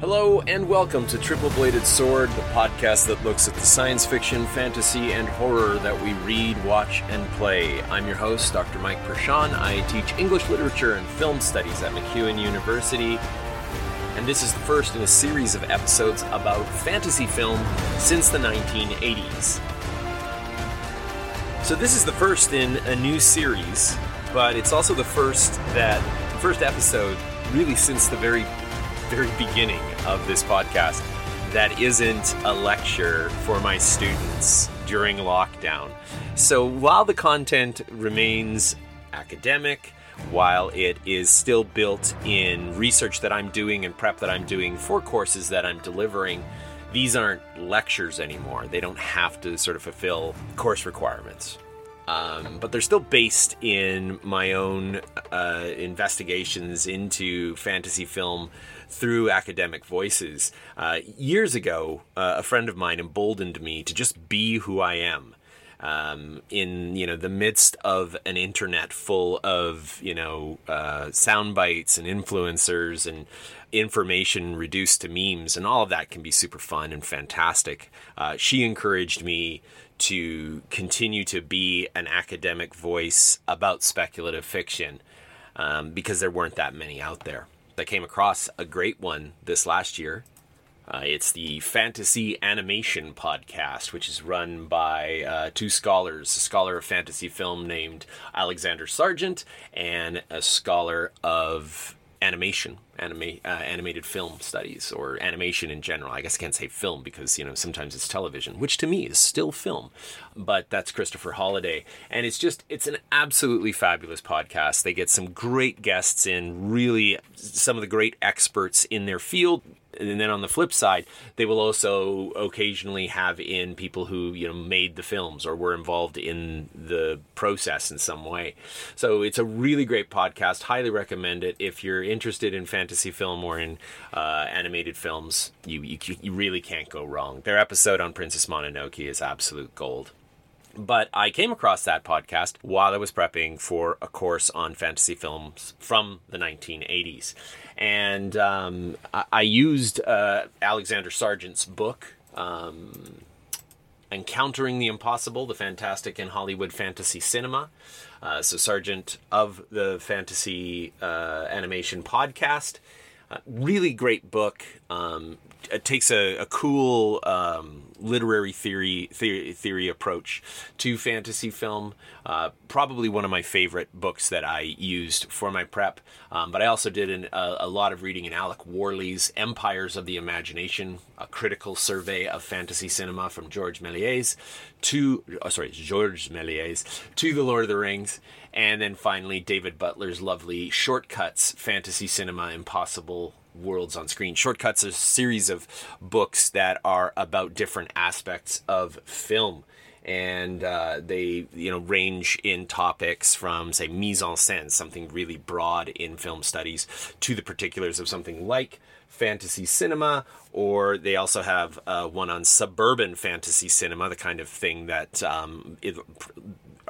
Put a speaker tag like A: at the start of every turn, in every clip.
A: Hello and welcome to Triple Bladed Sword, the podcast that looks at the science fiction, fantasy, and horror that we read, watch, and play. I'm your host, Dr. Mike Perschon. I teach English literature and film studies at MacEwan University, and this is the first in a series of episodes about fantasy film since the 1980s. So this is the first in a new series, but it's also the first that first episode really since the very very beginning of this podcast that isn't a lecture for my students during lockdown. So while the content remains academic, while it is still built in research that I'm doing and prep that I'm doing for courses that I'm delivering, these aren't lectures anymore. They don't have to sort of fulfill course requirements. Um, but they're still based in my own uh, investigations into fantasy film through academic voices. Uh, years ago, uh, a friend of mine emboldened me to just be who I am. Um, in you know the midst of an internet full of you know uh, sound bites and influencers and information reduced to memes and all of that can be super fun and fantastic. Uh, she encouraged me to continue to be an academic voice about speculative fiction um, because there weren't that many out there. I came across a great one this last year. Uh, it's the Fantasy Animation Podcast, which is run by uh, two scholars a scholar of fantasy film named Alexander Sergeant, and a scholar of animation, anima- uh, animated film studies, or animation in general. I guess I can't say film because you know sometimes it's television, which to me is still film. But that's Christopher Holliday, and it's just it's an absolutely fabulous podcast. They get some great guests in, really some of the great experts in their field and then on the flip side, they will also occasionally have in people who you know made the films or were involved in the process in some way. So it's a really great podcast. Highly recommend it if you're interested in fantasy film or in uh, animated films. You, you you really can't go wrong. Their episode on Princess Mononoke is absolute gold. But I came across that podcast while I was prepping for a course on fantasy films from the 1980s. And um, I, I, used uh, Alexander Sergeant's book, um, Encountering the Impossible, the Fantastic in Hollywood Fantasy Cinema. Uh, so, Sargent of the Fantasy uh, Animation Podcast. Uh, really great book. Um, it takes a, a cool um, literary theory, theory, theory approach to fantasy film. Uh, probably one of my favorite books that I used for my prep. Um, but I also did an, a, a, lot of reading in Alec Worley's Empires of the Imagination, a critical survey of fantasy cinema from George Méliès to oh, sorry George Méliès to The Lord of the Rings. And then finally, David Butler's lovely Shortcuts Fantasy Cinema Impossible worlds on screen. Shortcuts a series of books that are about different aspects of film. And uh, they, you know, range in topics from, say, mise en scène, something really broad in film studies, to the particulars of something like fantasy cinema, or they also have uh, one on suburban fantasy cinema, the kind of thing that um, it,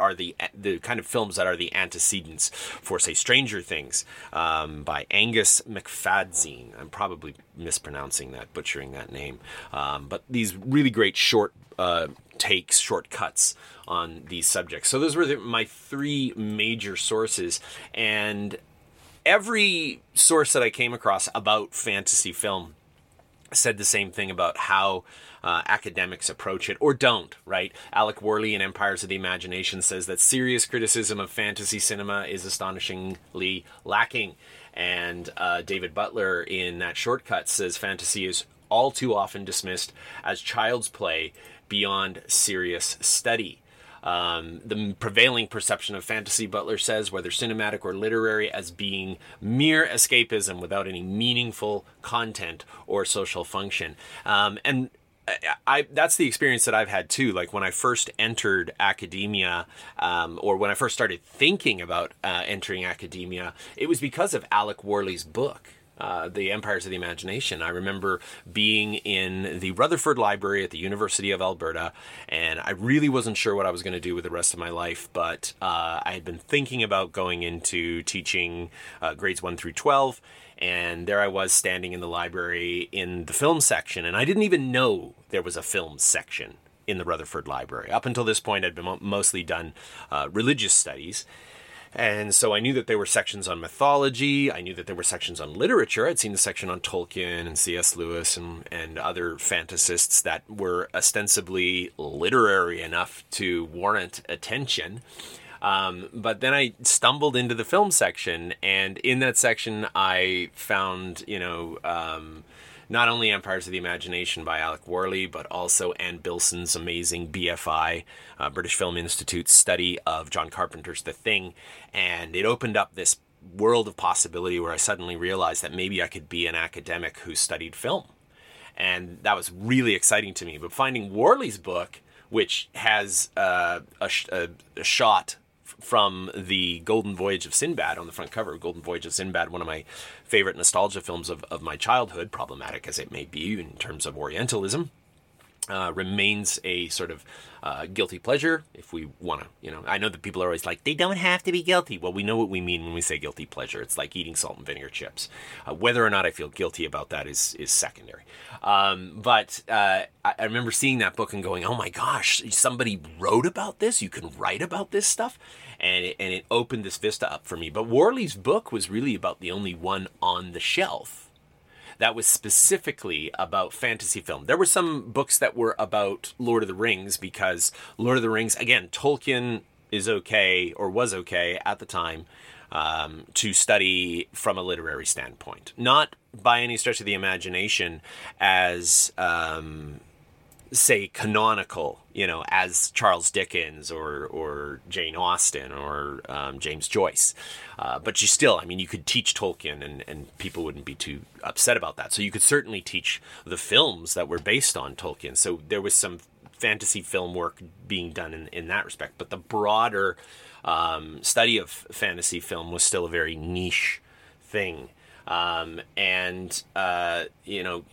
A: are the the kind of films that are the antecedents for, say, Stranger Things um, by Angus McFadzean. I'm probably mispronouncing that, butchering that name. Um, but these really great short uh, takes, shortcuts on these subjects. So those were the, my three major sources, and every source that I came across about fantasy film said the same thing about how uh, academics approach it or don't, right? Alec Worley in Empires of the Imagination says that serious criticism of fantasy cinema is astonishingly lacking. And uh, David Butler in that shortcut says fantasy is all too often dismissed as child's play beyond serious study. Um, the prevailing perception of fantasy, Butler says, whether cinematic or literary, as being mere escapism without any meaningful content or social function. Um, and I, that's the experience that I've had too. Like when I first entered academia, um, or when I first started thinking about uh, entering academia, it was because of Alec Worley's book. Uh, the Empires of the Imagination. I remember being in the Rutherford Library at the University of Alberta, and I really wasn't sure what I was going to do with the rest of my life, but uh, I had been thinking about going into teaching uh, grades 1 through 12 And there I was standing in the library in the film section, and I didn't even know there was a film section in the Rutherford Library. Up until this point, I'd been mostly done uh, religious studies. And so I knew that there were sections on mythology. I knew that there were sections on literature. I'd seen the section on Tolkien and C.S. Lewis and, and other fantasists that were ostensibly literary enough to warrant attention. Um, but then I stumbled into the film section, and in that section, I found, you know, um, not only Empires of the Imagination by Alec Worley, but also Anne Billson's amazing BFI, uh, British Film Institute study of John Carpenter's The Thing. And it opened up this world of possibility where I suddenly realized that maybe I could be an academic who studied film. And that was really exciting to me. But finding Worley's book, which has uh, a, a, a shot from the Golden Voyage of Sinbad on the front cover. Golden Voyage of Sinbad, one of my favorite nostalgia films of, of my childhood, problematic as it may be in terms of Orientalism. Uh, remains a sort of uh, guilty pleasure if we want to you know. I know that people are always like they don't have to be guilty. Well we know what we mean when we say guilty pleasure. It's like eating salt and vinegar chips. Uh, whether or not i feel guilty about that is is secondary. Um, but uh, I, I remember seeing that book and going oh my gosh somebody wrote about this? You can write about this stuff? And it, and it opened this vista up for me. But Worley's book was really about the only one on the shelf that was specifically about fantasy film. There were some books that were about Lord of the Rings because Lord of the Rings, again, Tolkien is okay or was okay at the time um, to study from a literary standpoint, not by any stretch of the imagination as. Um, say canonical, you know, as Charles Dickens or or Jane Austen or um, James Joyce. Uh, but you still, I mean, you could teach Tolkien, and and people wouldn't be too upset about that. So you could certainly teach the films that were based on Tolkien. So there was some fantasy film work being done in in that respect. But the broader um, study of fantasy film was still a very niche thing. Um, and uh, you know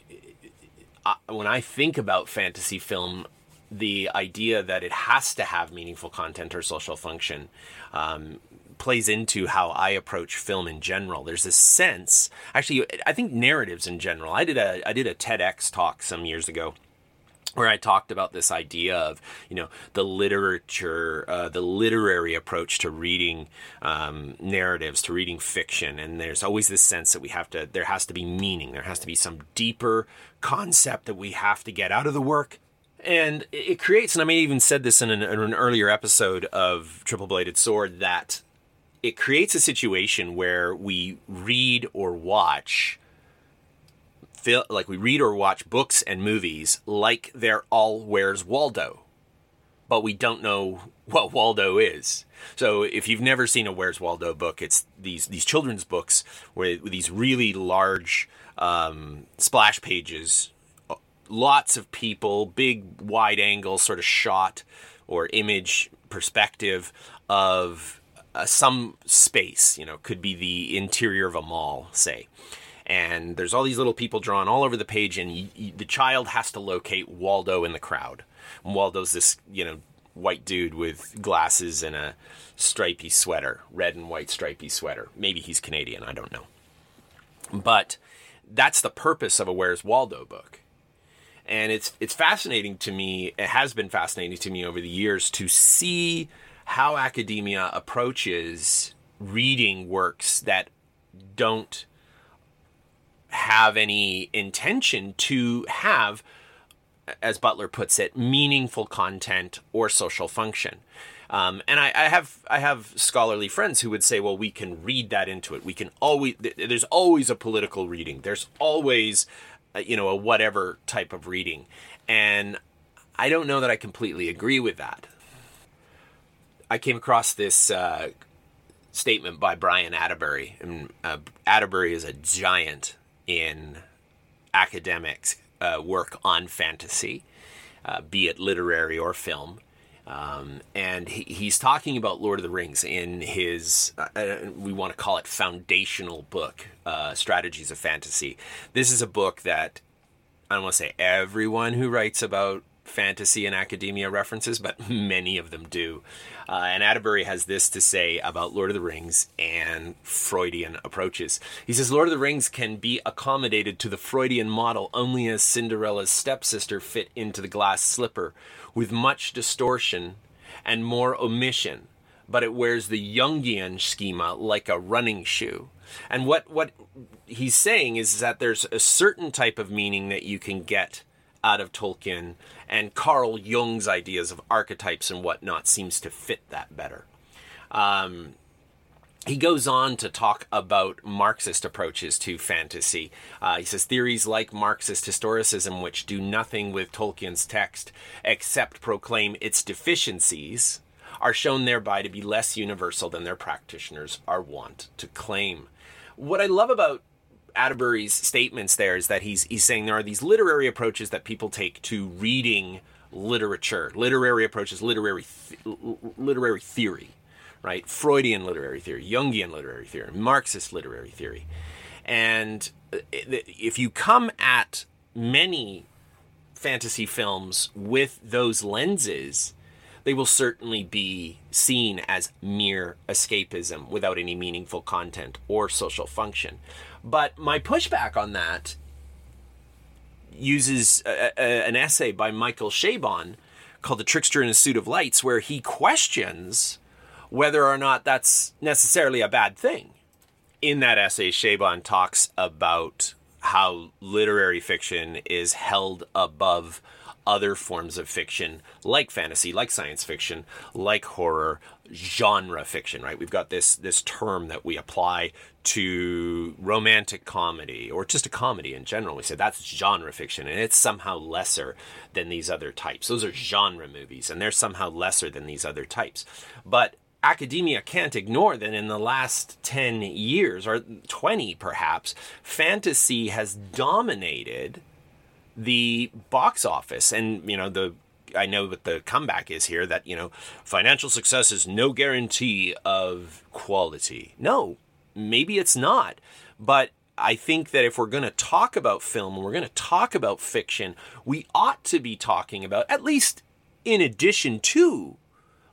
A: when I think about fantasy film, the idea that it has to have meaningful content or social function um, plays into how I approach film in general. There's a sense, actually, I think narratives in general. I did a I did a TEDx talk some years ago where I talked about this idea of you know the literature, uh, the literary approach to reading um, narratives, to reading fiction, and there's always this sense that we have to, there has to be meaning, there has to be some deeper concept that we have to get out of the work. And it creates, and I may even said this in an, in an earlier episode of Triple Bladed Sword, that it creates a situation where we read or watch feel like we read or watch books and movies like they're all Where's Waldo, but we don't know what Waldo is. So if you've never seen a Where's Waldo book, it's these these children's books with these really large um, splash pages, lots of people, big wide angle sort of shot or image perspective of uh, some space. You know, could be the interior of a mall, say and there's all these little people drawn all over the page, and the child has to locate Waldo in the crowd. And Waldo's this, you know, white dude with glasses and a stripy sweater, red and white stripy sweater. Maybe he's Canadian, I don't know. But that's the purpose of a Where's Waldo book. And it's it's fascinating to me, it has been fascinating to me over the years to see how academia approaches reading works that don't have any intention to have, as Butler puts it, meaningful content or social function. Um, and I, I, have I have scholarly friends who would say, well, we can read that into it. We can always there's always a political reading. There's always uh, you know a whatever type of reading, and I don't know that I completely agree with that. I came across this uh, statement by Brian Attebery, and uh, Attebery is a giant in academics uh, work on fantasy, uh, be it literary or film. Um, and he, he's talking about Lord of the Rings in his, uh, uh we want to call it foundational book, uh, Strategies of Fantasy. This is a book that I don't want to say everyone who writes about fantasy and academia references, but many of them do. Uh, and Attebery has this to say about Lord of the Rings and Freudian approaches. He says Lord of the Rings can be accommodated to the Freudian model only as Cinderella's stepsister fit into the glass slipper, with much distortion and more omission, but it wears the Jungian schema like a running shoe. And what, what he's saying is that there's a certain type of meaning that you can get out of Tolkien, and Carl Jung's ideas of archetypes and whatnot seems to fit that better. Um, he goes on to talk about Marxist approaches to fantasy. Uh, he says theories like Marxist historicism, which do nothing with Tolkien's text except proclaim its deficiencies, are shown thereby to be less universal than their practitioners are wont to claim. What I love about Attebery's statements there is that he's he's saying there are these literary approaches that people take to reading literature, literary approaches, literary th- literary theory, right? Freudian literary theory, Jungian literary theory, Marxist literary theory, and uh, if you come at many fantasy films with those lenses, they will certainly be seen as mere escapism without any meaningful content or social function. But my pushback on that uses a, a, an essay by Michael Chabon called The Trickster in a Suit of Lights, where he questions whether or not that's necessarily a bad thing. In that essay, Chabon talks about how literary fiction is held above other forms of fiction like fantasy, like science fiction, like horror, genre fiction, right? We've got this this term that we apply to romantic comedy or just a comedy in general. We say that's genre fiction and it's somehow lesser than these other types. Those are genre movies and they're somehow lesser than these other types. But academia can't ignore that in the last 10 years or 20 perhaps, fantasy has dominated the box office and you know the I know what the comeback is here that you know financial success is no guarantee of quality. No, maybe it's not. But I think that if we're going to talk about film and we're going to talk about fiction, we ought to be talking about at least in addition to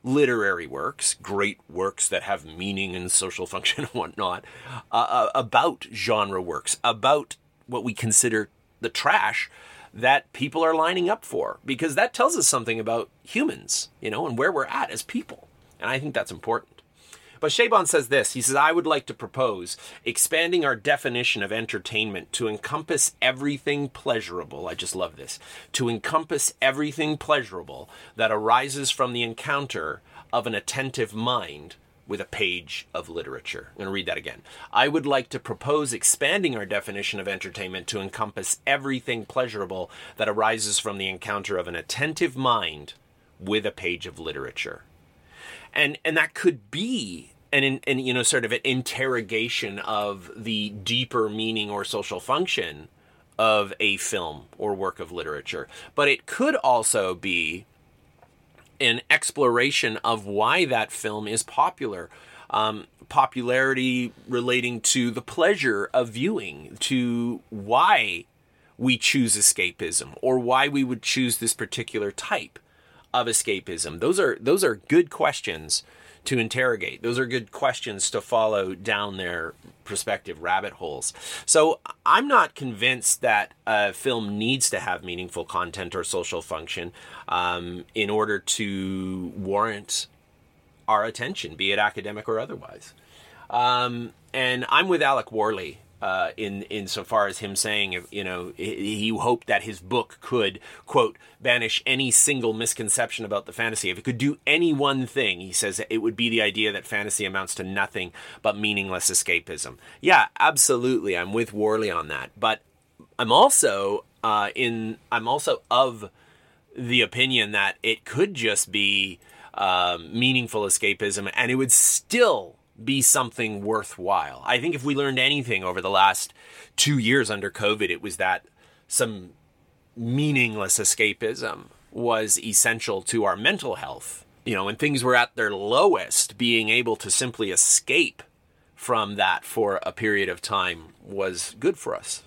A: literary works, great works that have meaning and social function and whatnot, uh, uh about genre works, about what we consider the trash that people are lining up for because that tells us something about humans, you know, and where we're at as people. And I think that's important. But Chabon says this he says, I would like to propose expanding our definition of entertainment to encompass everything pleasurable. I just love this. To encompass everything pleasurable that arises from the encounter of an attentive mind with a page of literature. I'm going to read that again. I would like to propose expanding our definition of entertainment to encompass everything pleasurable that arises from the encounter of an attentive mind with a page of literature. And and that could be an, an you know sort of an interrogation of the deeper meaning or social function of a film or work of literature. But it could also be an exploration of why that film is popular. Um, popularity relating to the pleasure of viewing, to why we choose escapism, or why we would choose this particular type of escapism. Those are those are good questions to interrogate. Those are good questions to follow down their prospective rabbit holes. So I'm not convinced that a film needs to have meaningful content or social function um, in order to warrant our attention, be it academic or otherwise. Um, and I'm with Alec Worley uh, in insofar as him saying, you know, he hoped that his book could quote banish any single misconception about the fantasy. If it could do any one thing, he says it would be the idea that fantasy amounts to nothing but meaningless escapism. Yeah, absolutely, I'm with Worley on that. But I'm also uh, in. I'm also of the opinion that it could just be um, meaningful escapism, and it would still be something worthwhile. I think if we learned anything over the last two years under COVID, it was that some meaningless escapism was essential to our mental health. You know, when things were at their lowest, being able to simply escape from that for a period of time was good for us.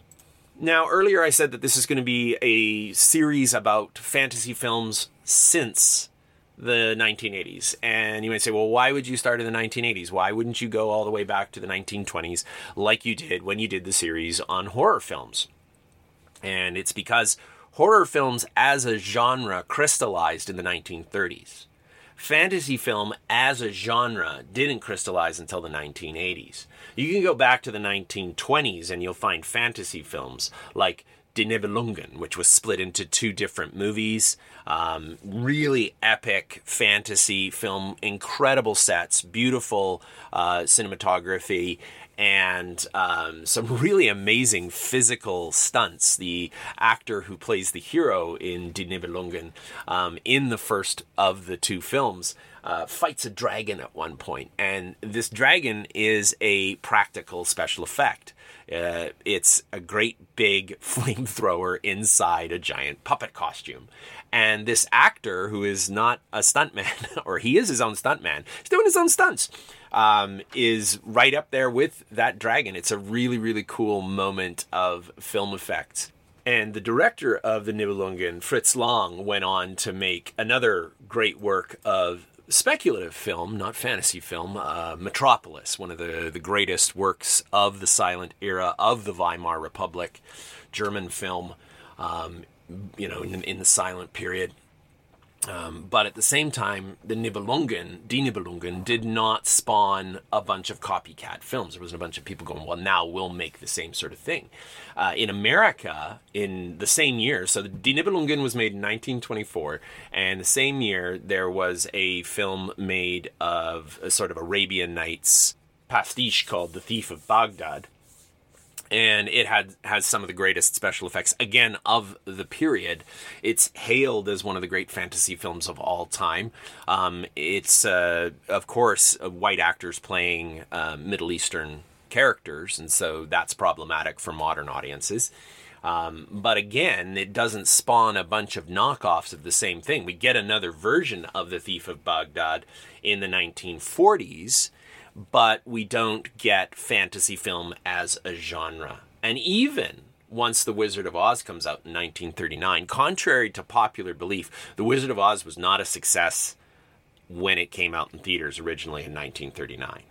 A: Now, earlier I said that this is going to be a series about fantasy films since the 1980s. And you might say, well, why would you start in the 1980s? Why wouldn't you go all the way back to the 1920s like you did when you did the series on horror films? And it's because horror films as a genre crystallized in the 1930s. Fantasy film as a genre didn't crystallize until the 1980s. You can go back to the 1920s and you'll find fantasy films like Die Nibelungen, which was split into two different movies. Um, really epic fantasy film, incredible sets, beautiful uh, cinematography, and um, some really amazing physical stunts. The actor who plays the hero in Die Nibelungen um, in the first of the two films uh, fights a dragon at one point, and this dragon is a practical special effect. Uh, it's a great big flamethrower inside a giant puppet costume. And this actor, who is not a stuntman, or he is his own stuntman, he's doing his own stunts, um, is right up there with that dragon. It's a really, really cool moment of film effects. And the director of the Nibelungen, Fritz Lang, went on to make another great work of speculative film, not fantasy film, uh, Metropolis, one of the, the greatest works of the silent era of the Weimar Republic, German film, um, you know, in, in the silent period. Um, but at the same time, the Nibelungen, Die Nibelungen, did not spawn a bunch of copycat films. There wasn't a bunch of people going, well, now we'll make the same sort of thing. Uh, in America, in the same year, so the Die Nibelungen was made in 1924, and the same year there was a film made of a sort of Arabian Nights pastiche called The Thief of Baghdad and it had has some of the greatest special effects again of the period. It's hailed as one of the great fantasy films of all time. Um, it's uh, of course uh, white actors playing uh, Middle Eastern characters, and so that's problematic for modern audiences. Um, but again, it doesn't spawn a bunch of knockoffs of the same thing. We get another version of The Thief of Baghdad in the 1940s but we don't get fantasy film as a genre. And even once The Wizard of Oz comes out in 1939, contrary to popular belief, The Wizard of Oz was not a success when it came out in theaters originally in 1939.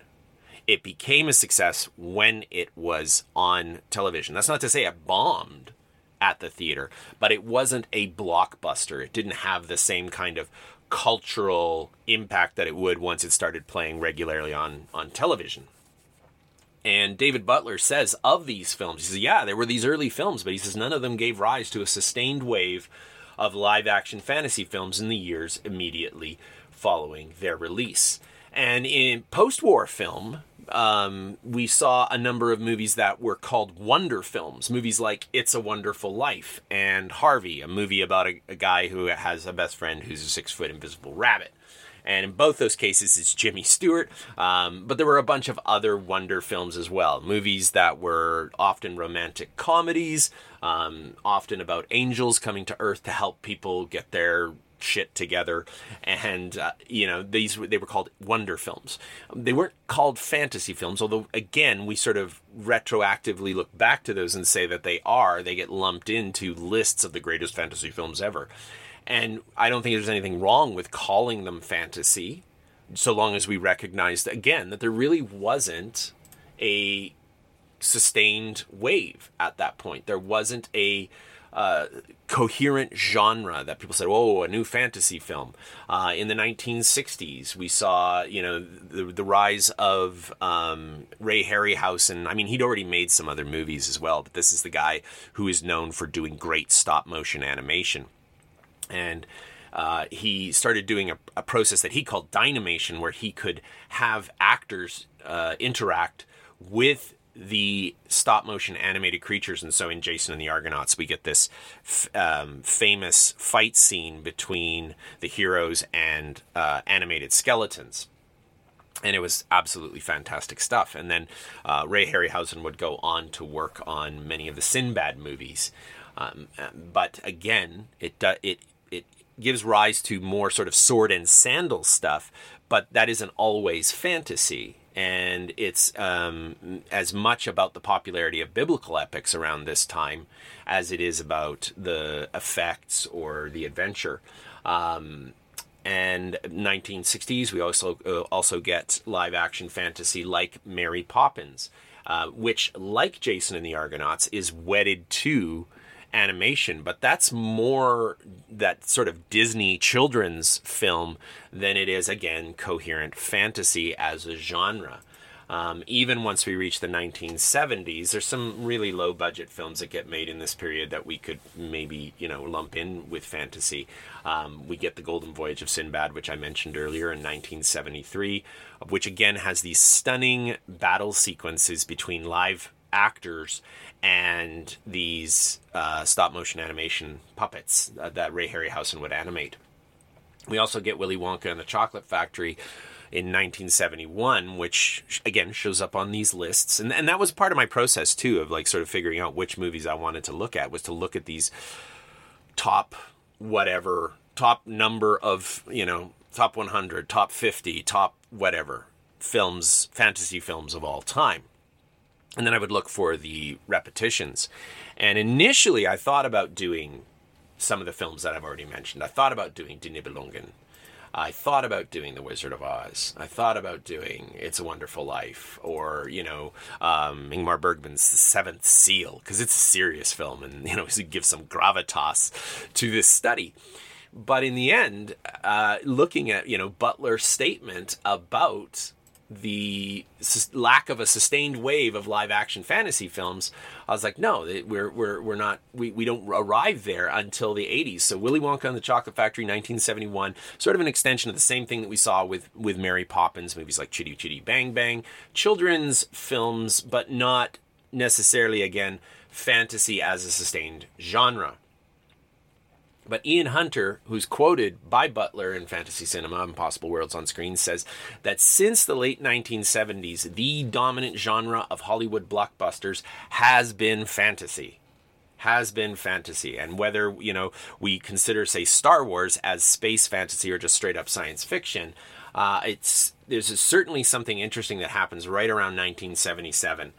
A: It became a success when it was on television. That's not to say it bombed at the theater, but it wasn't a blockbuster. It didn't have the same kind of cultural impact that it would once it started playing regularly on on television. And David Butler says of these films, he says, yeah, there were these early films, but he says none of them gave rise to a sustained wave of live action fantasy films in the years immediately following their release. And in post war film, um, we saw a number of movies that were called wonder films. Movies like It's a Wonderful Life and Harvey, a movie about a, a guy who has a best friend who's a six foot invisible rabbit. And in both those cases, it's Jimmy Stewart. Um, but there were a bunch of other wonder films as well. Movies that were often romantic comedies, um, often about angels coming to Earth to help people get their shit together. And uh, you know these they were called wonder films. They weren't called fantasy films although again we sort of retroactively look back to those and say that they are. They get lumped into lists of the greatest fantasy films ever. And i don't think there's anything wrong with calling them fantasy so long as we recognize again that there really wasn't a sustained wave at that point. There wasn't a uh, coherent genre that people said, "Oh, a new fantasy film." Uh, in the 1960s, we saw, you know, the, the rise of um, Ray Harryhausen. I mean, he'd already made some other movies as well, but this is the guy who is known for doing great stop motion animation, and. Uh, he started doing a, a, process that he called dynamation, where he could have actors uh, interact with the stop motion animated creatures. And so in Jason and the Argonauts, we get this f- um, famous fight scene between the heroes and uh, animated skeletons. And it was absolutely fantastic stuff. And then uh, Ray Harryhausen would go on to work on many of the Sinbad movies. Um, but again, it it it gives rise to more sort of sword and sandal stuff. But that isn't always fantasy and it's um, as much about the popularity of biblical epics around this time as it is about the effects or the adventure. Um, and 1960s, we also uh, also get live action fantasy like Mary Poppins, uh, which, like Jason and the Argonauts, is wedded to animation, but that's more that sort of Disney children's film than it is, again, coherent fantasy as a genre. Um, even once we reach the 1970s, there's some really low budget films that get made in this period that we could maybe, you know, lump in with fantasy. Um, we get The Golden Voyage of Sinbad, which I mentioned earlier in 1973, which again has these stunning battle sequences between live actors and these uh, stop motion animation puppets uh, that Ray Harryhausen would animate. We also get Willy Wonka and the Chocolate Factory in 1971, which again shows up on these lists, and and that was part of my process too of like sort of figuring out which movies I wanted to look at was to look at these top whatever top number of you know top 100, top 50, top whatever films, fantasy films of all time and then I would look for the repetitions. And initially, I thought about doing some of the films that I've already mentioned. I thought about doing Die Nibelungen. I thought about doing The Wizard of Oz. I thought about doing It's a Wonderful Life or, you know, um, Ingmar Bergman's The Seventh Seal, because it's a serious film and, you know, it gives some gravitas to this study. But in the end, uh, looking at, you know, Butler's statement about the lack of a sustained wave of live action fantasy films, I was like, no, we're we're we're not we, we don't arrive there until the 80s. So Willy Wonka and the Chocolate Factory 1971, sort of an extension of the same thing that we saw with with Mary Poppins, movies like Chitty Chitty Bang Bang, children's films, but not necessarily again fantasy as a sustained genre. But Ian Hunter, who's quoted by Butler in Fantasy Cinema, Impossible Worlds on Screen, says that since the late 1970s, the dominant genre of Hollywood blockbusters has been fantasy. Has been fantasy. And whether, you know, we consider, say, Star Wars as space fantasy or just straight up science fiction, uh, it's there's certainly something interesting that happens right around 1977.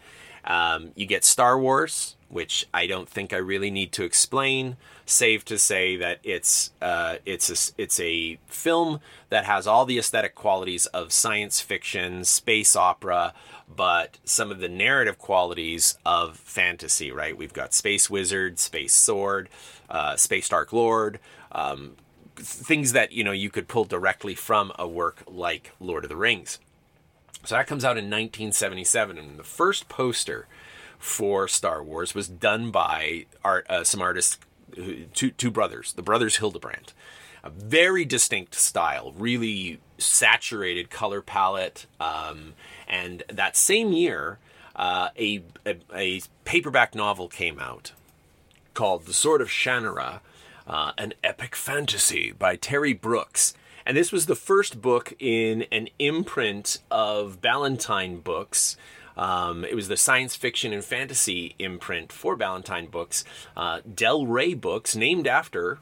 A: Um, you get Star Wars, which I don't think I really need to explain, save to say that it's uh, it's a, it's a film that has all the aesthetic qualities of science fiction, space opera, but some of the narrative qualities of fantasy. Right? We've got Space Wizard, Space Sword, uh, Space Dark Lord. Um, things that you know you could pull directly from a work like Lord of the Rings. So that comes out in 1977, and the first poster for Star Wars was done by art, uh, some artists, two, two brothers, the brothers Hildebrandt. A very distinct style, really saturated color palette. Um, and that same year, uh, a, a, a, paperback novel came out called The Sword of Shannara, uh, an epic fantasy by Terry Brooks. And this was the first book in an imprint of Ballantine books. Um, it was the science fiction and fantasy imprint for Ballantine Books, uh, Del Rey Books, named after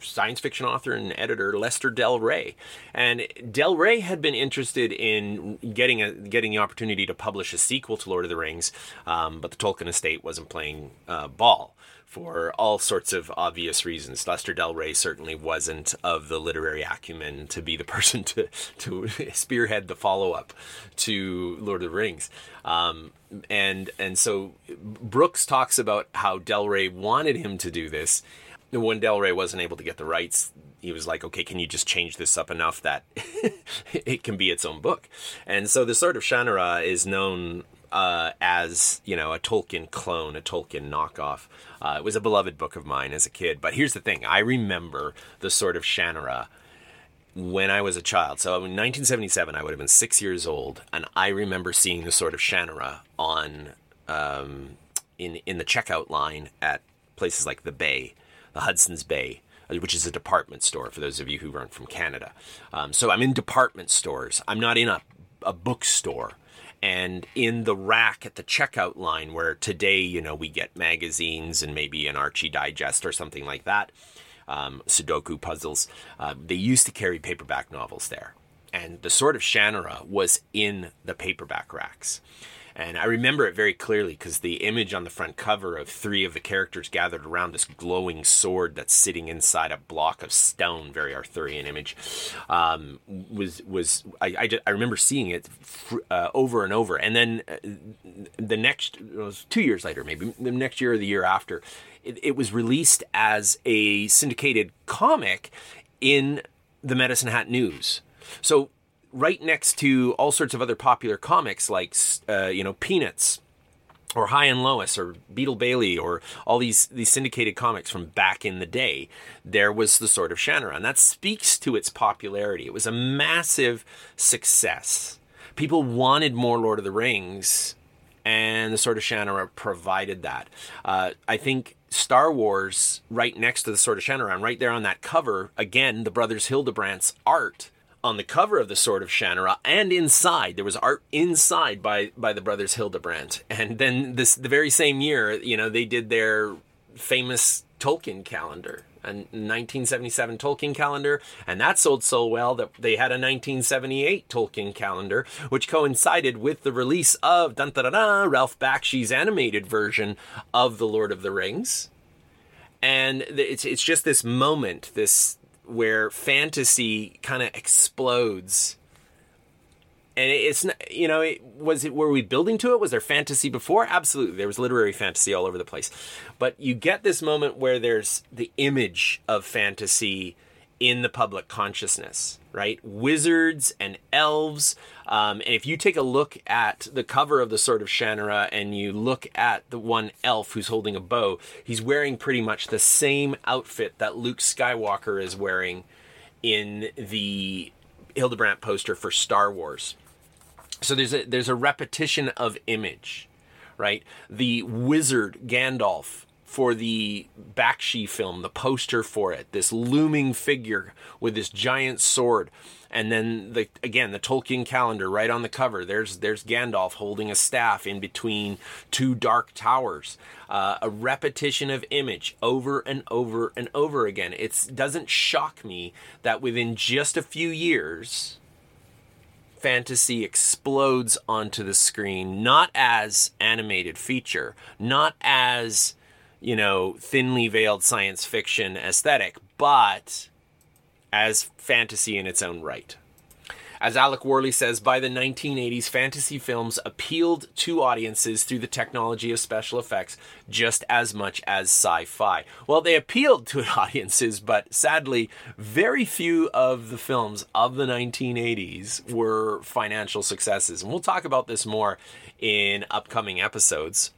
A: science fiction author and editor Lester Del Rey. And Del Rey had been interested in getting a getting the opportunity to publish a sequel to Lord of the Rings, um, but the Tolkien estate wasn't playing uh, ball for all sorts of obvious reasons. Lester Del Rey certainly wasn't of the literary acumen to be the person to, to spearhead the follow up to Lord of the Rings. Um, and, and so Brooks talks about how Del Rey wanted him to do this. When Del Rey wasn't able to get the rights, he was like, okay, can you just change this up enough that it can be its own book? And so the Sword of Shannara is known uh, as you know a Tolkien clone, a Tolkien knockoff. Uh, it was a beloved book of mine as a kid. But here's the thing: I remember the Sword of Shannara when I was a child. So in 1977, I would have been six years old, and I remember seeing the Sword of Shannara on um, in in the checkout line at places like the Bay, the Hudson's Bay which is a department store for those of you who aren't from Canada. Um, so I'm in department stores. I'm not in a, a bookstore and in the rack at the checkout line where today you know we get magazines and maybe an archie digest or something like that um, sudoku puzzles uh, they used to carry paperback novels there and The Sword of Shannara was in the paperback racks. And I remember it very clearly because the image on the front cover of three of the characters gathered around this glowing sword that's sitting inside a block of stone, very Arthurian image, um, was was I, I, I, remember seeing it uh, over and over. And then uh, the next, was two years later, maybe the next year or the year after, it, it was released as a syndicated comic in the Medicine Hat News. So right next to all sorts of other popular comics like uh, you know Peanuts or Hi and Lois or Beetle Bailey or all these these syndicated comics from back in the day, there was the Sword of Shannara, and that speaks to its popularity. It was a massive success. People wanted more Lord of the Rings, and the Sword of Shannara provided that. Uh, I think Star Wars, right next to the Sword of Shannara, and right there on that cover, again, the brothers Hildebrandt's art on the cover of the Sword of Shannara and inside. There was art inside by by the brothers Hildebrandt. And then this the very same year, you know, they did their famous Tolkien calendar, a 1977 Tolkien calendar, and that sold so well that they had a 1978 Tolkien calendar, which coincided with the release of dun, Ralph Bakshi's animated version of The Lord of the Rings. And it's it's just this moment, this where fantasy kind of explodes. And it's not, you know it, was it were we building to it? Was there fantasy before? Absolutely. There was literary fantasy all over the place. But you get this moment where there's the image of fantasy in the public consciousness right wizards and elves um, and if you take a look at the cover of the Sword of Shannara and you look at the one elf who's holding a bow, he's wearing pretty much the same outfit that Luke Skywalker is wearing in the Hildebrandt poster for Star Wars. So there's a there's a repetition of image, right? The wizard Gandalf for the Bakshi film, the poster for it, this looming figure with this giant sword and then the again the Tolkien calendar right on the cover. There's there's Gandalf holding a staff in between two dark towers. Uh, a repetition of image over and over and over again. It doesn't shock me that within just a few years, fantasy explodes onto the screen, not as animated feature, not as you know thinly veiled science fiction aesthetic, but as fantasy in its own right. As Alec Worley says, by the 1980s, fantasy films appealed to audiences through the technology of special effects just as much as sci fi. Well, they appealed to audiences, but sadly, very few of the films of the 1980s were financial successes. And we'll talk about this more in upcoming episodes.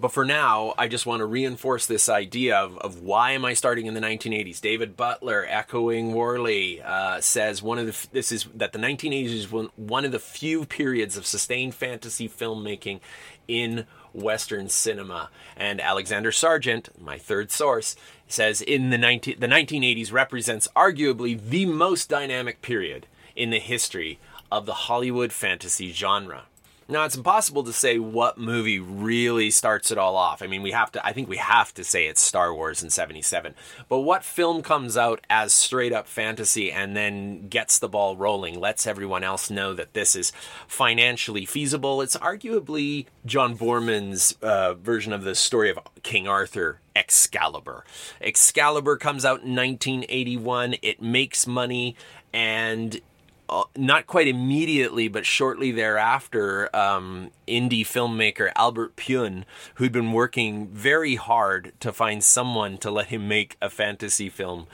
A: But for now, I just want to reinforce this idea of, of why am I starting in the 1980s? David Butler, echoing Worley, uh, says one of the this is that the 1980s is one, one of the few periods of sustained fantasy filmmaking in Western cinema. And Alexander Sergeant, my third source, says in the 19 the 1980s represents arguably the most dynamic period in the history of the Hollywood fantasy genre. Now it's impossible to say what movie really starts it all off. I mean, we have to I think we have to say it's Star Wars in 77. But what film comes out as straight up fantasy and then gets the ball rolling, lets everyone else know that this is financially feasible? It's arguably John Boorman's uh, version of the story of King Arthur Excalibur. Excalibur comes out in 1981. It makes money and not quite immediately, but shortly thereafter, um, indie filmmaker Albert Pyun, who'd been working very hard to find someone to let him make a fantasy film,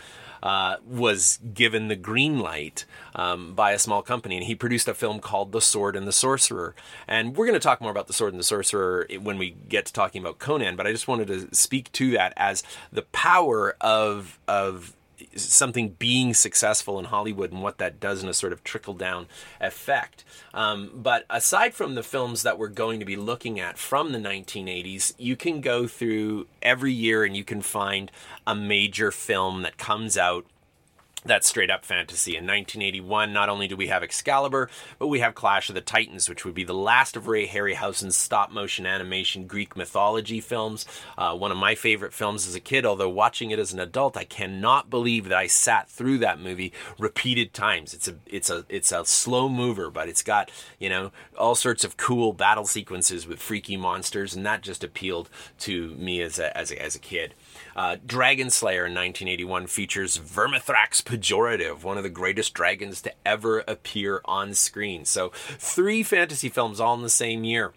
A: uh, was given the green light um, by a small company, and he produced a film called The Sword and the Sorcerer. And we're going to talk more about The Sword and the Sorcerer when we get to talking about Conan, but I just wanted to speak to that as the power of of something being successful in Hollywood and what that does in a sort of trickle down effect. Um, but aside from the films that we're going to be looking at from the 1980s, you can go through every year and you can find a major film that comes out that's straight up fantasy. In 1981, not only do we have Excalibur, but we have Clash of the Titans, which would be the last of Ray Harryhausen's stop motion animation Greek mythology films. Uh, one of my favorite films as a kid, although watching it as an adult, I cannot believe that I sat through that movie repeated times. It's a it's a it's a slow mover, but it's got you know all sorts of cool battle sequences with freaky monsters, and that just appealed to me as a as a, as a kid. Uh, Dragon Slayer in 1981 features Vermithrax Pejorative, one of the greatest dragons to ever appear on screen. So, three fantasy films all in the same year.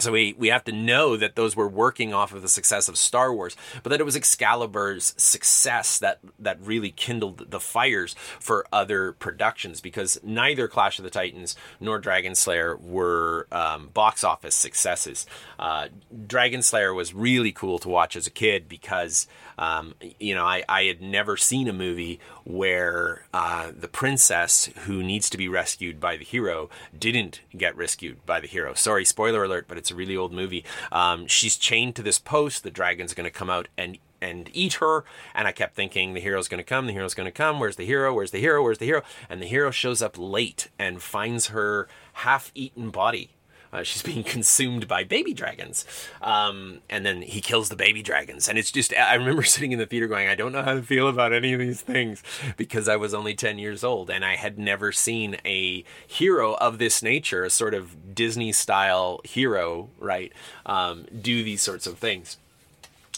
A: So we, we have to know that those were working off of the success of Star Wars, but that it was Excalibur's success that that really kindled the fires for other productions because neither Clash of the Titans nor Dragon Slayer were um, box office successes. Uh, Dragon Slayer was really cool to watch as a kid because um, you know I, I had never seen a movie where uh, the princess who needs to be rescued by the hero didn't get rescued by the hero. Sorry, spoiler alert, but it's a really old movie. Um, she's chained to this post. The dragon's going to come out and and eat her. And I kept thinking the hero's going to come. The hero's going to come. Where's the hero? Where's the hero? Where's the hero? And the hero shows up late and finds her half-eaten body uh, she's being consumed by baby dragons. Um, and then he kills the baby dragons. And it's just, I remember sitting in the theater going, I don't know how to feel about any of these things because I was only 10 years old and I had never seen a hero of this nature, a sort of Disney style hero, right, um, do these sorts of things.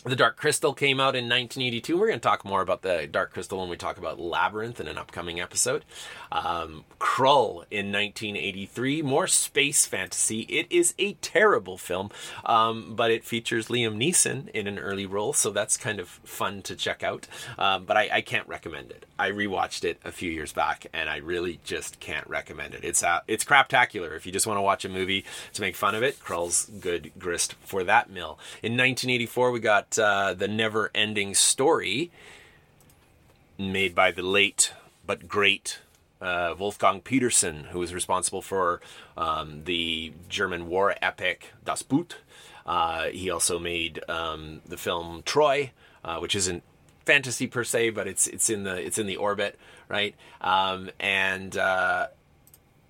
A: The Dark Crystal came out in 1982. We're going to talk more about the Dark Crystal when we talk about Labyrinth in an upcoming episode. Um, Krull in 1983, more space fantasy. It is a terrible film, um, but it features Liam Neeson in an early role, so that's kind of fun to check out. Um, but I, I, can't recommend it. I rewatched it a few years back, and I really just can't recommend it. It's uh, it's craptacular. If you just want to watch a movie to make fun of it, Krull's good grist for that mill. In 1984, we got uh, the never ending story made by the late but great uh, Wolfgang Petersen, who was responsible for um, the German war epic Das Boot. Uh, he also made um, the film Troy, uh, which isn't fantasy per se, but it's it's in the it's in the orbit, right? Um, and uh,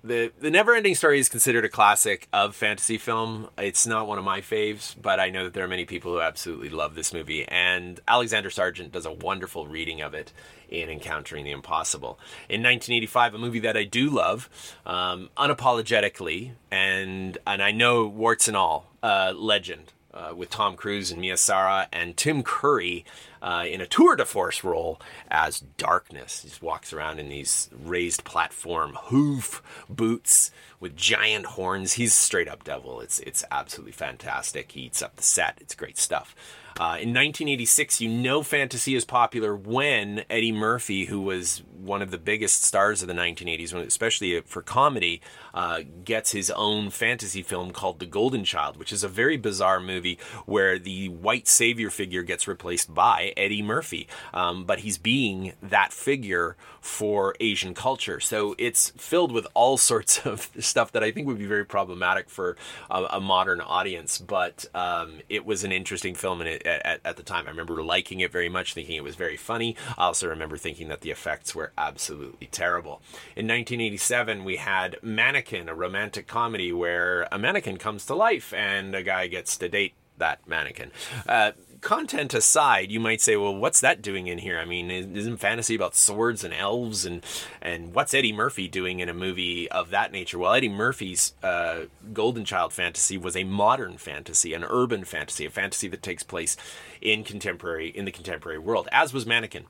A: the the never ending story is considered a classic of fantasy film. It's not one of my faves but i know that there are many people who absolutely love this movie and alexander Sergeant does a wonderful reading of it in encountering the impossible. In 1985 a movie that i do love um, unapologetically and and i know warts and all uh, legend uh, with Tom Cruise and Mia Sara and Tim Curry uh, in a tour de force role as Darkness. He just walks around in these raised platform hoof boots with giant horns. He's straight up devil. It's it's absolutely fantastic. He eats up the set. It's great stuff. Uh, in 1986, you know fantasy is popular when Eddie Murphy, who was one of the biggest stars of the 1980s, especially for comedy, uh, gets his own fantasy film called The Golden Child, which is a very bizarre movie where the white savior figure gets replaced by Eddie Murphy. Um, but he's being that figure for Asian culture. So it's filled with all sorts of stuff that I think would be very problematic for a, a modern audience. But um, it was an interesting film and it, at, at the time. I remember liking it very much, thinking it was very funny. I also remember thinking that the effects were absolutely terrible. In 1987, we had Mannequin, a romantic comedy where a mannequin comes to life and a guy gets to date that mannequin. Uh, content aside, you might say, well, what's that doing in here? I mean, isn't fantasy about swords and elves and and what's Eddie Murphy doing in a movie of that nature? Well, Eddie Murphy's uh, Golden Child fantasy was a modern fantasy, an urban fantasy, a fantasy that takes place in contemporary in the contemporary world, as was Mannequin.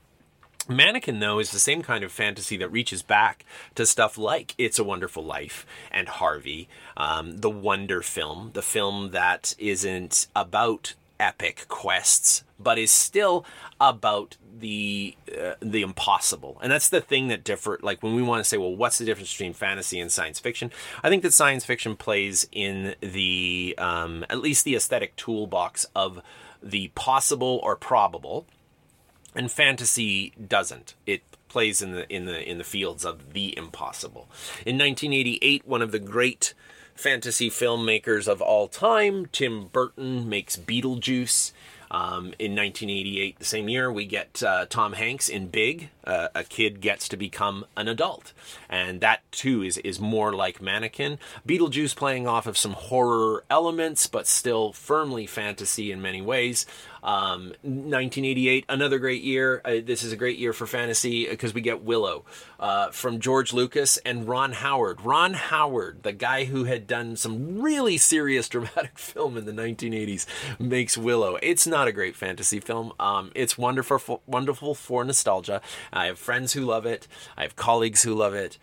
A: Mannequin, though, is the same kind of fantasy that reaches back to stuff like It's a Wonderful Life and Harvey, um, the Wonder film, the film that isn't about epic quests, but is still about the uh, the impossible. And that's the thing that differ. Like when we want to say, well, what's the difference between fantasy and science fiction? I think that science fiction plays in the um, at least the aesthetic toolbox of the possible or probable, and fantasy doesn't. It plays in the in the in the fields of the impossible. In 1988, one of the great fantasy filmmakers of all time. Tim Burton makes Beetlejuice. Um, in 1988, the same year, we get uh, Tom Hanks in Big. Uh, a kid gets to become an adult, and that too is is more like Mannequin. Beetlejuice playing off of some horror elements, but still firmly fantasy in many ways. Um, 1988, another great year. Uh, this is a great year for fantasy because we get Willow uh, from George Lucas and Ron Howard. Ron Howard, the guy who had done some really serious dramatic film in the 1980s, makes Willow. It's not a great fantasy film. Um, it's wonderful, wonderful for nostalgia. I have friends who love it. I have colleagues who love it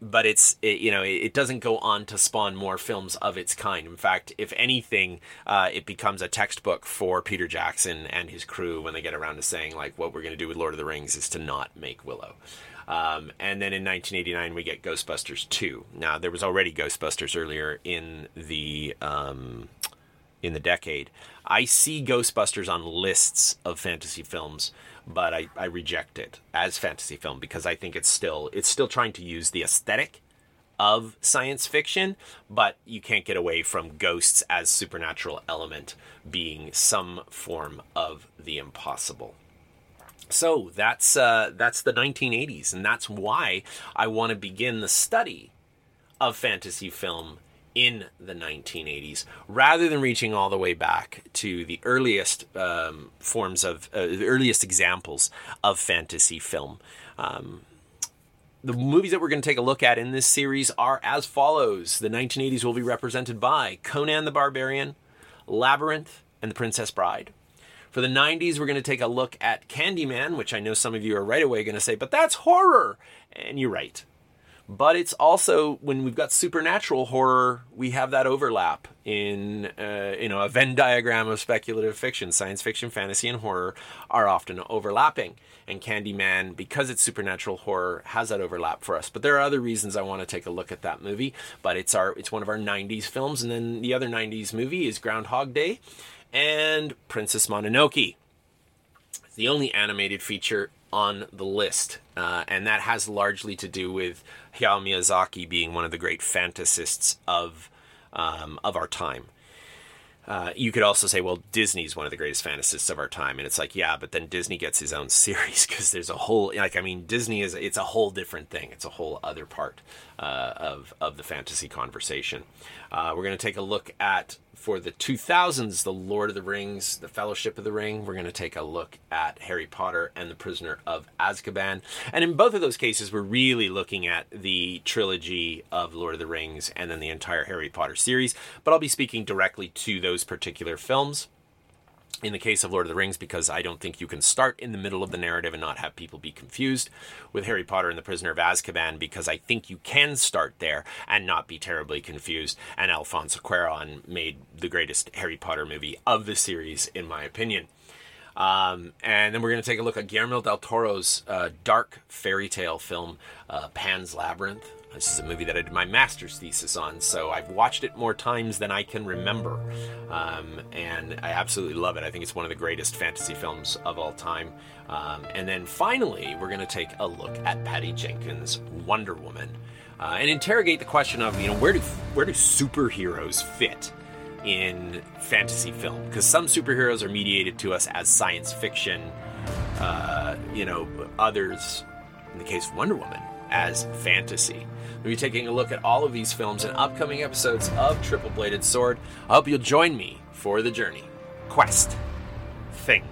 A: but it's it, you know it, doesn't go on to spawn more films of its kind. In fact, if anything, uh, it becomes a textbook for Peter Jackson and his crew when they get around to saying like, what we're going to do with Lord of the Rings is to not make Willow. Um, and then in 1989 we get Ghostbusters 2. Now there was already Ghostbusters earlier in the um, in the decade. I see Ghostbusters on lists of fantasy films but I, I reject it as fantasy film because I think it's still it's still trying to use the aesthetic of science fiction, but you can't get away from ghosts as supernatural element being some form of the impossible. So that's uh, that's the 1980s, and that's why I want to begin the study of fantasy film in the 1980s rather than reaching all the way back to the earliest um, forms of uh, the earliest examples of fantasy film. Um, the movies that we're going to take a look at in this series are as follows. The 1980s will be represented by Conan the Barbarian, Labyrinth, and The Princess Bride. For the 90s, we're going to take a look at Candyman, which I know some of you are right away going to say, but that's horror. And you're right but it's also when we've got supernatural horror, we have that overlap in uh, you know a Venn diagram of speculative fiction. Science fiction, fantasy, and horror are often overlapping, and Candyman, because it's supernatural horror, has that overlap for us. But there are other reasons I want to take a look at that movie. But it's our it's one of our '90s films, and then the other '90s movie is Groundhog Day and Princess Mononoke. The only animated feature on the list, uh, and that has largely to do with Hayao Miyazaki being one of the great fantasists of um, of our time. Uh, you could also say, well, Disney's one of the greatest fantasists of our time, and it's like, yeah, but then Disney gets his own series because there's a whole, like, I mean, Disney is it's a whole different thing. It's a whole other part uh, of of the fantasy conversation. Uh, we're going to take a look at for the 2000s, The Lord of the Rings, The Fellowship of the Ring. We're going to take a look at Harry Potter and The Prisoner of Azkaban. And in both of those cases, we're really looking at the trilogy of Lord of the Rings and then the entire Harry Potter series. But I'll be speaking directly to those particular films in the case of Lord of the Rings, because I don't think you can start in the middle of the narrative and not have people be confused with Harry Potter and the Prisoner of Azkaban, because I think you can start there and not be terribly confused. And Alfonso Cuarón made the greatest Harry Potter movie of the series, in my opinion. Um, and then we're going to take a look at Guillermo del Toro's uh, dark fairy tale film, uh, Pan's Labyrinth. This is a movie that I did my master's thesis on, so I've watched it more times than I can remember. Um, and I absolutely love it. I think it's one of the greatest fantasy films of all time. Um, and then finally, we're going to take a look at Patty Jenkins' Wonder Woman uh, and interrogate the question of, you know, where do, where do superheroes fit? in fantasy film because some superheroes are mediated to us as science fiction uh, you know others in the case of wonder woman as fantasy We'll be taking a look at all of these films in upcoming episodes of Triple Bladed Sword. I hope you'll join me for the journey. Quest. Thing.